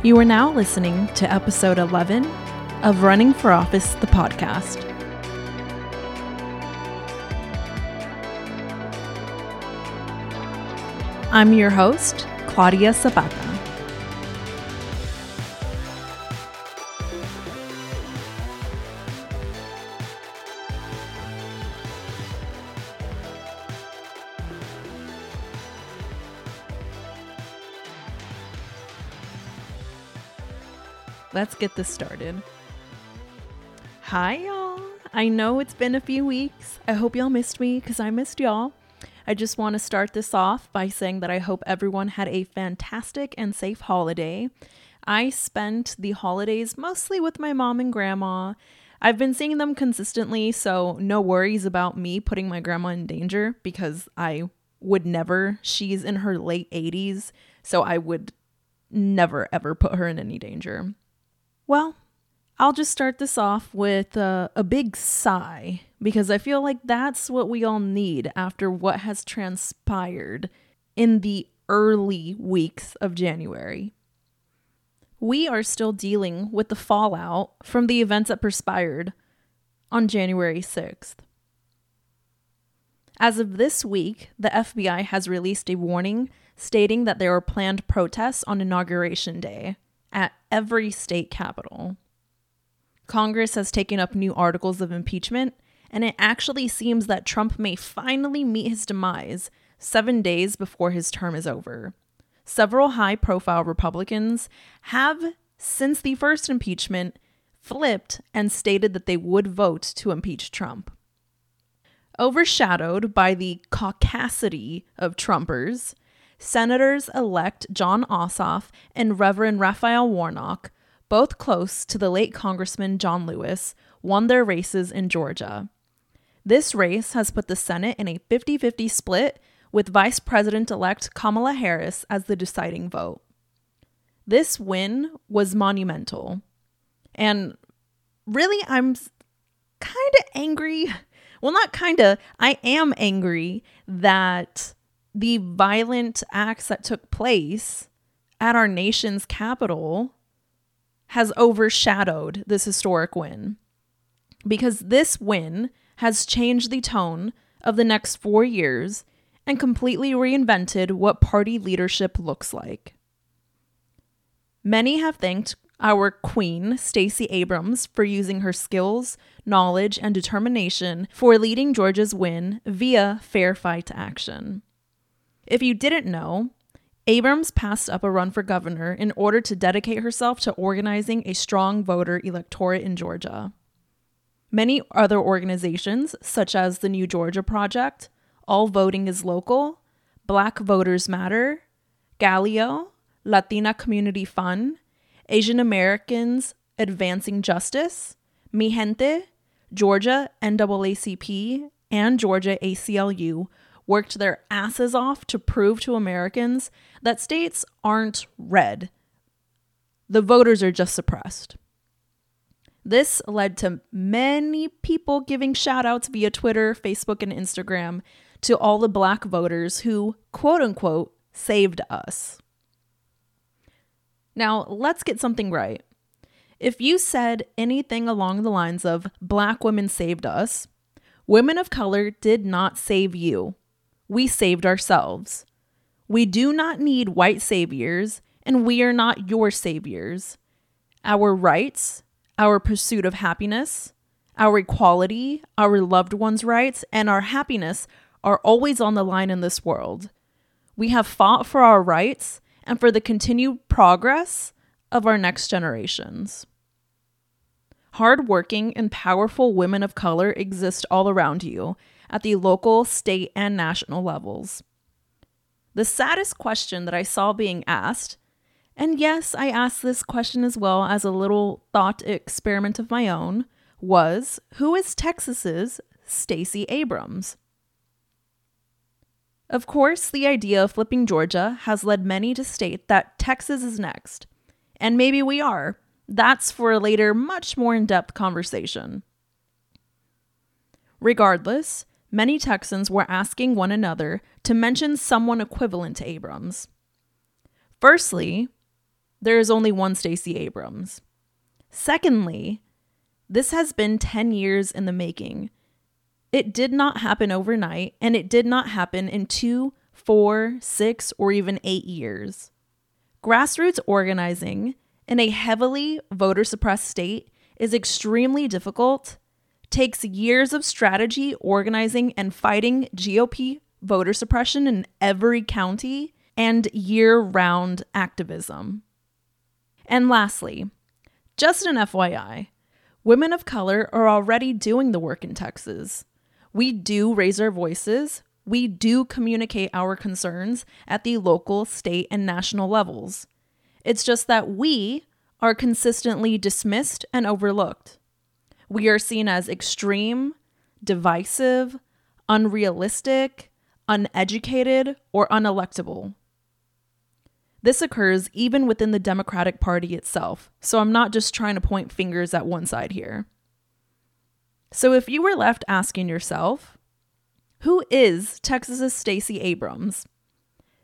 You are now listening to episode 11 of Running for Office, the podcast. I'm your host, Claudia Zapata. Let's get this started. Hi, y'all. I know it's been a few weeks. I hope y'all missed me because I missed y'all. I just want to start this off by saying that I hope everyone had a fantastic and safe holiday. I spent the holidays mostly with my mom and grandma. I've been seeing them consistently, so no worries about me putting my grandma in danger because I would never. She's in her late 80s, so I would never ever put her in any danger. Well, I'll just start this off with a, a big sigh because I feel like that's what we all need after what has transpired in the early weeks of January. We are still dealing with the fallout from the events that perspired on January 6th. As of this week, the FBI has released a warning stating that there are planned protests on Inauguration Day at every state capital. Congress has taken up new articles of impeachment, and it actually seems that Trump may finally meet his demise seven days before his term is over. Several high profile Republicans have, since the first impeachment, flipped and stated that they would vote to impeach Trump. Overshadowed by the caucasity of Trumpers, Senators elect Jon Ossoff and Reverend Raphael Warnock, both close to the late Congressman John Lewis, won their races in Georgia. This race has put the Senate in a 50 50 split, with Vice President elect Kamala Harris as the deciding vote. This win was monumental. And really, I'm kind of angry. Well, not kind of, I am angry that the violent acts that took place at our nation's capital has overshadowed this historic win. Because this win has changed the tone of the next four years and completely reinvented what party leadership looks like. Many have thanked our queen, Stacey Abrams, for using her skills, knowledge, and determination for leading Georgia's win via fair fight action. If you didn't know, Abrams passed up a run for governor in order to dedicate herself to organizing a strong voter electorate in Georgia. Many other organizations, such as the New Georgia Project, All Voting is Local, Black Voters Matter, GALEO, Latina Community Fund, Asian Americans Advancing Justice, Mijente, Georgia NAACP, and Georgia ACLU worked their asses off to prove to Americans that states aren't red. The voters are just suppressed. This led to many people giving shout outs via Twitter, Facebook, and Instagram to all the black voters who, quote unquote, saved us. Now, let's get something right. If you said anything along the lines of black women saved us, women of color did not save you we saved ourselves. We do not need white saviors, and we are not your saviors. Our rights, our pursuit of happiness, our equality, our loved ones' rights, and our happiness are always on the line in this world. We have fought for our rights and for the continued progress of our next generations. Hardworking and powerful women of color exist all around you, at the local, state, and national levels. The saddest question that I saw being asked, and yes, I asked this question as well as a little thought experiment of my own, was Who is Texas's Stacey Abrams? Of course, the idea of flipping Georgia has led many to state that Texas is next. And maybe we are. That's for a later, much more in depth conversation. Regardless, many Texans were asking one another to mention someone equivalent to Abrams. Firstly, there is only one Stacey Abrams. Secondly, this has been 10 years in the making. It did not happen overnight, and it did not happen in two, four, six, or even eight years. Grassroots organizing in a heavily voter suppressed state is extremely difficult, takes years of strategy, organizing, and fighting GOP voter suppression in every county, and year round activism. And lastly, just an FYI, women of color are already doing the work in Texas. We do raise our voices, we do communicate our concerns at the local, state, and national levels. It's just that we are consistently dismissed and overlooked. We are seen as extreme, divisive, unrealistic, uneducated, or unelectable. This occurs even within the Democratic Party itself, so I'm not just trying to point fingers at one side here. So if you were left asking yourself, who is Texas's Stacey Abrams?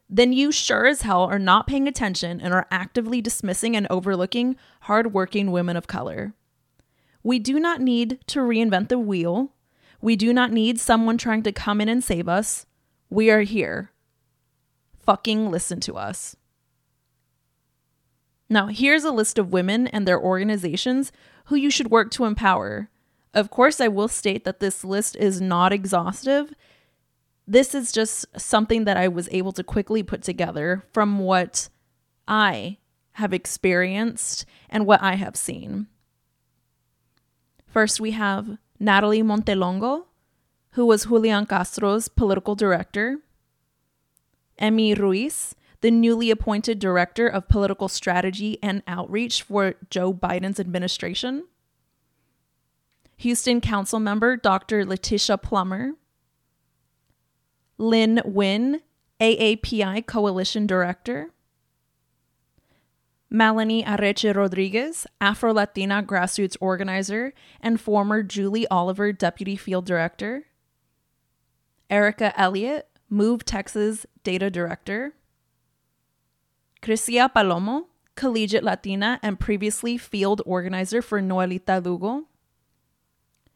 Then you sure as hell are not paying attention and are actively dismissing and overlooking hardworking women of color. We do not need to reinvent the wheel. We do not need someone trying to come in and save us. We are here. Fucking listen to us. Now, here's a list of women and their organizations who you should work to empower. Of course, I will state that this list is not exhaustive. This is just something that I was able to quickly put together from what I have experienced and what I have seen. First, we have Natalie Montelongo, who was Julian Castro's political director, Emmy Ruiz, the newly appointed Director of Political Strategy and Outreach for Joe Biden's administration. Houston Council member Dr. Letitia Plummer. Lynn Wynn, AAPI Coalition Director. Melanie Areche Rodriguez, Afro Latina grassroots organizer and former Julie Oliver Deputy Field Director. Erica Elliott, Move Texas Data Director. Crescia Palomo, collegiate Latina and previously field organizer for Noelita Lugo.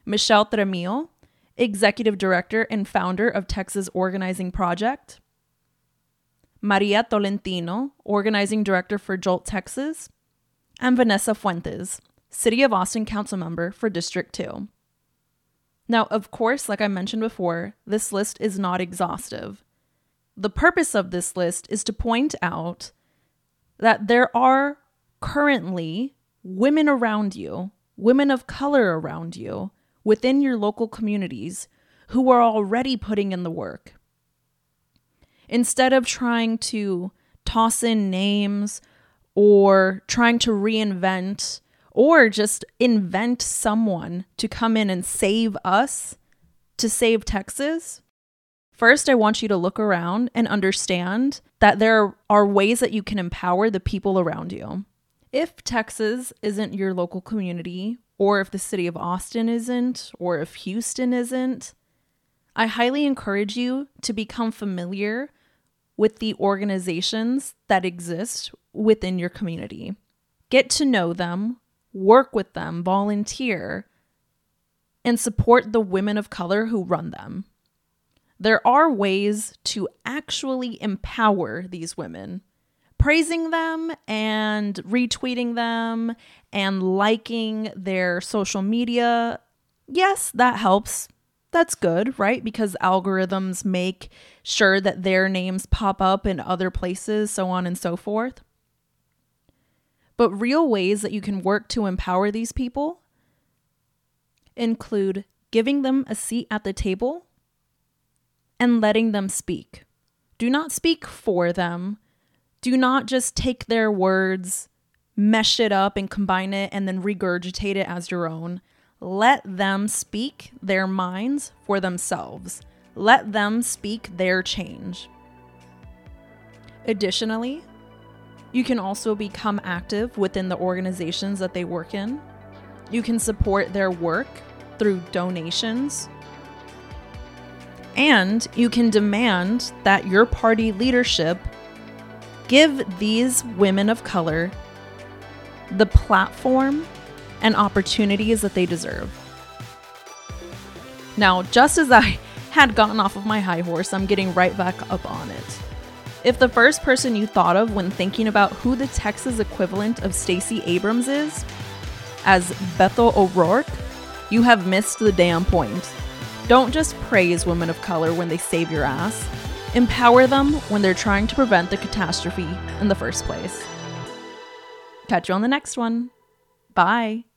Michelle Tremillo, executive director and founder of Texas Organizing Project. Maria Tolentino, organizing director for Jolt Texas. And Vanessa Fuentes, City of Austin council member for District 2. Now, of course, like I mentioned before, this list is not exhaustive. The purpose of this list is to point out that there are currently women around you, women of color around you, within your local communities who are already putting in the work. Instead of trying to toss in names or trying to reinvent or just invent someone to come in and save us, to save Texas, First, I want you to look around and understand that there are ways that you can empower the people around you. If Texas isn't your local community, or if the city of Austin isn't, or if Houston isn't, I highly encourage you to become familiar with the organizations that exist within your community. Get to know them, work with them, volunteer, and support the women of color who run them there are ways to actually empower these women. Praising them and retweeting them and liking their social media, yes, that helps. That's good, right? Because algorithms make sure that their names pop up in other places, so on and so forth. But real ways that you can work to empower these people include giving them a seat at the table and letting them speak. Do not speak for them. Do not just take their words, mesh it up, and combine it and then regurgitate it as your own. Let them speak their minds for themselves. Let them speak their change. Additionally, you can also become active within the organizations that they work in. You can support their work through donations, and you can demand that your party leadership give these women of color the platform and opportunities that they deserve. Now, just as I had gotten off of my high horse, I'm getting right back up on it. If the first person you thought of when thinking about who the Texas equivalent of Stacey Abrams is as Beto O'Rourke, you have missed the damn point. Don't just praise women of color when they save your ass. Empower them when they're trying to prevent the catastrophe in the first place. Catch you on the next one. Bye.